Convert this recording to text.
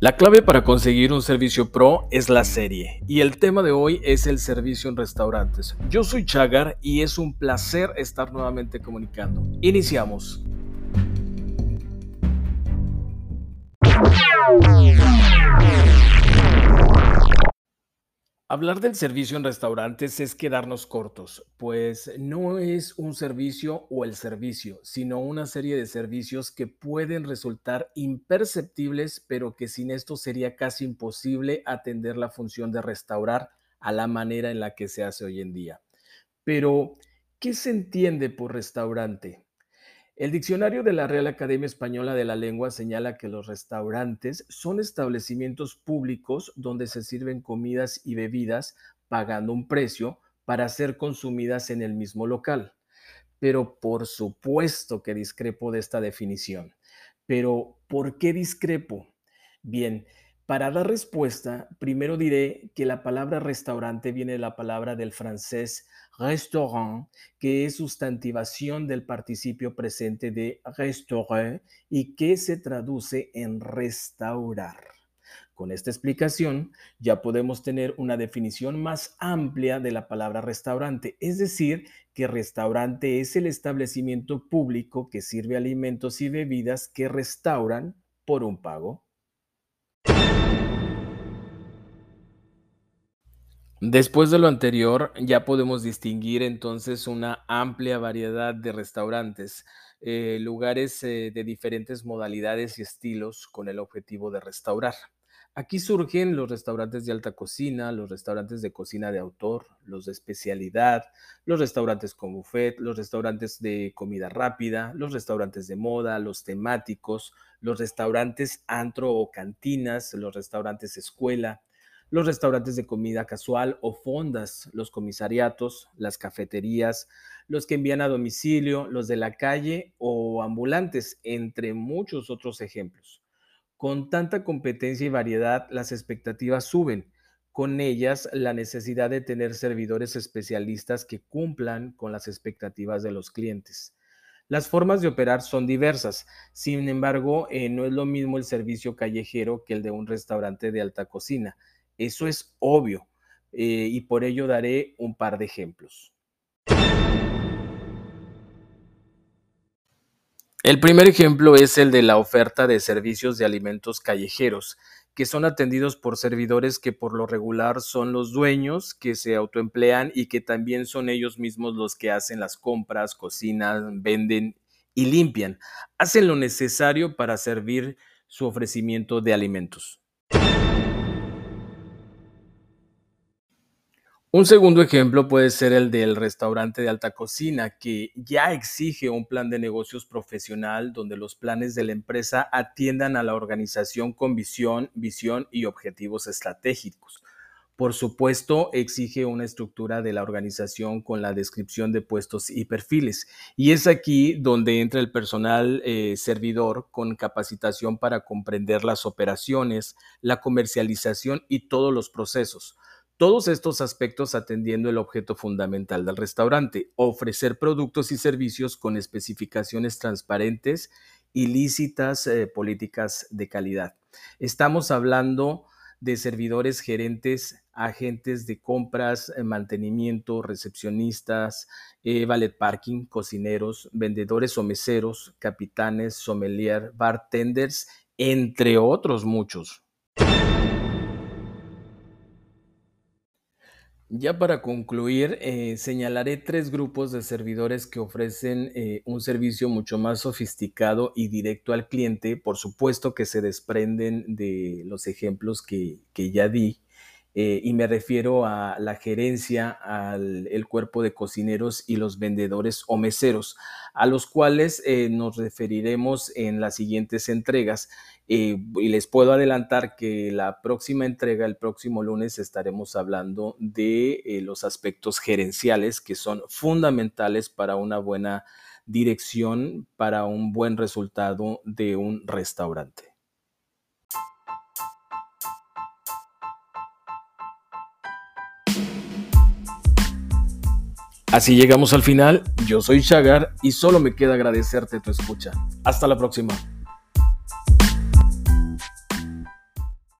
La clave para conseguir un servicio pro es la serie y el tema de hoy es el servicio en restaurantes. Yo soy Chagar y es un placer estar nuevamente comunicando. Iniciamos. Hablar del servicio en restaurantes es quedarnos cortos, pues no es un servicio o el servicio, sino una serie de servicios que pueden resultar imperceptibles, pero que sin esto sería casi imposible atender la función de restaurar a la manera en la que se hace hoy en día. Pero, ¿qué se entiende por restaurante? El diccionario de la Real Academia Española de la Lengua señala que los restaurantes son establecimientos públicos donde se sirven comidas y bebidas pagando un precio para ser consumidas en el mismo local. Pero por supuesto que discrepo de esta definición. Pero, ¿por qué discrepo? Bien, para dar respuesta, primero diré que la palabra restaurante viene de la palabra del francés restaurant, que es sustantivación del participio presente de restaurer y que se traduce en restaurar. Con esta explicación ya podemos tener una definición más amplia de la palabra restaurante, es decir, que restaurante es el establecimiento público que sirve alimentos y bebidas que restauran por un pago. Después de lo anterior, ya podemos distinguir entonces una amplia variedad de restaurantes, eh, lugares eh, de diferentes modalidades y estilos con el objetivo de restaurar. Aquí surgen los restaurantes de alta cocina, los restaurantes de cocina de autor, los de especialidad, los restaurantes con buffet, los restaurantes de comida rápida, los restaurantes de moda, los temáticos, los restaurantes antro o cantinas, los restaurantes escuela, los restaurantes de comida casual o fondas, los comisariatos, las cafeterías, los que envían a domicilio, los de la calle o ambulantes, entre muchos otros ejemplos. Con tanta competencia y variedad, las expectativas suben. Con ellas, la necesidad de tener servidores especialistas que cumplan con las expectativas de los clientes. Las formas de operar son diversas, sin embargo, eh, no es lo mismo el servicio callejero que el de un restaurante de alta cocina eso es obvio eh, y por ello daré un par de ejemplos. El primer ejemplo es el de la oferta de servicios de alimentos callejeros, que son atendidos por servidores que por lo regular son los dueños, que se autoemplean y que también son ellos mismos los que hacen las compras, cocinan, venden y limpian. Hacen lo necesario para servir su ofrecimiento de alimentos. Un segundo ejemplo puede ser el del restaurante de alta cocina, que ya exige un plan de negocios profesional donde los planes de la empresa atiendan a la organización con visión, visión y objetivos estratégicos. Por supuesto, exige una estructura de la organización con la descripción de puestos y perfiles. Y es aquí donde entra el personal eh, servidor con capacitación para comprender las operaciones, la comercialización y todos los procesos todos estos aspectos atendiendo el objeto fundamental del restaurante, ofrecer productos y servicios con especificaciones transparentes y lícitas eh, políticas de calidad. Estamos hablando de servidores, gerentes, agentes de compras, eh, mantenimiento, recepcionistas, eh, valet parking, cocineros, vendedores o meseros, capitanes, sommelier, bartenders, entre otros muchos. Ya para concluir, eh, señalaré tres grupos de servidores que ofrecen eh, un servicio mucho más sofisticado y directo al cliente, por supuesto que se desprenden de los ejemplos que, que ya di, eh, y me refiero a la gerencia, al cuerpo de cocineros y los vendedores o meseros, a los cuales eh, nos referiremos en las siguientes entregas. Eh, y les puedo adelantar que la próxima entrega, el próximo lunes, estaremos hablando de los aspectos gerenciales que son fundamentales para una buena dirección, para un buen resultado de un restaurante. Así llegamos al final. Yo soy Chagar y solo me queda agradecerte tu escucha. Hasta la próxima.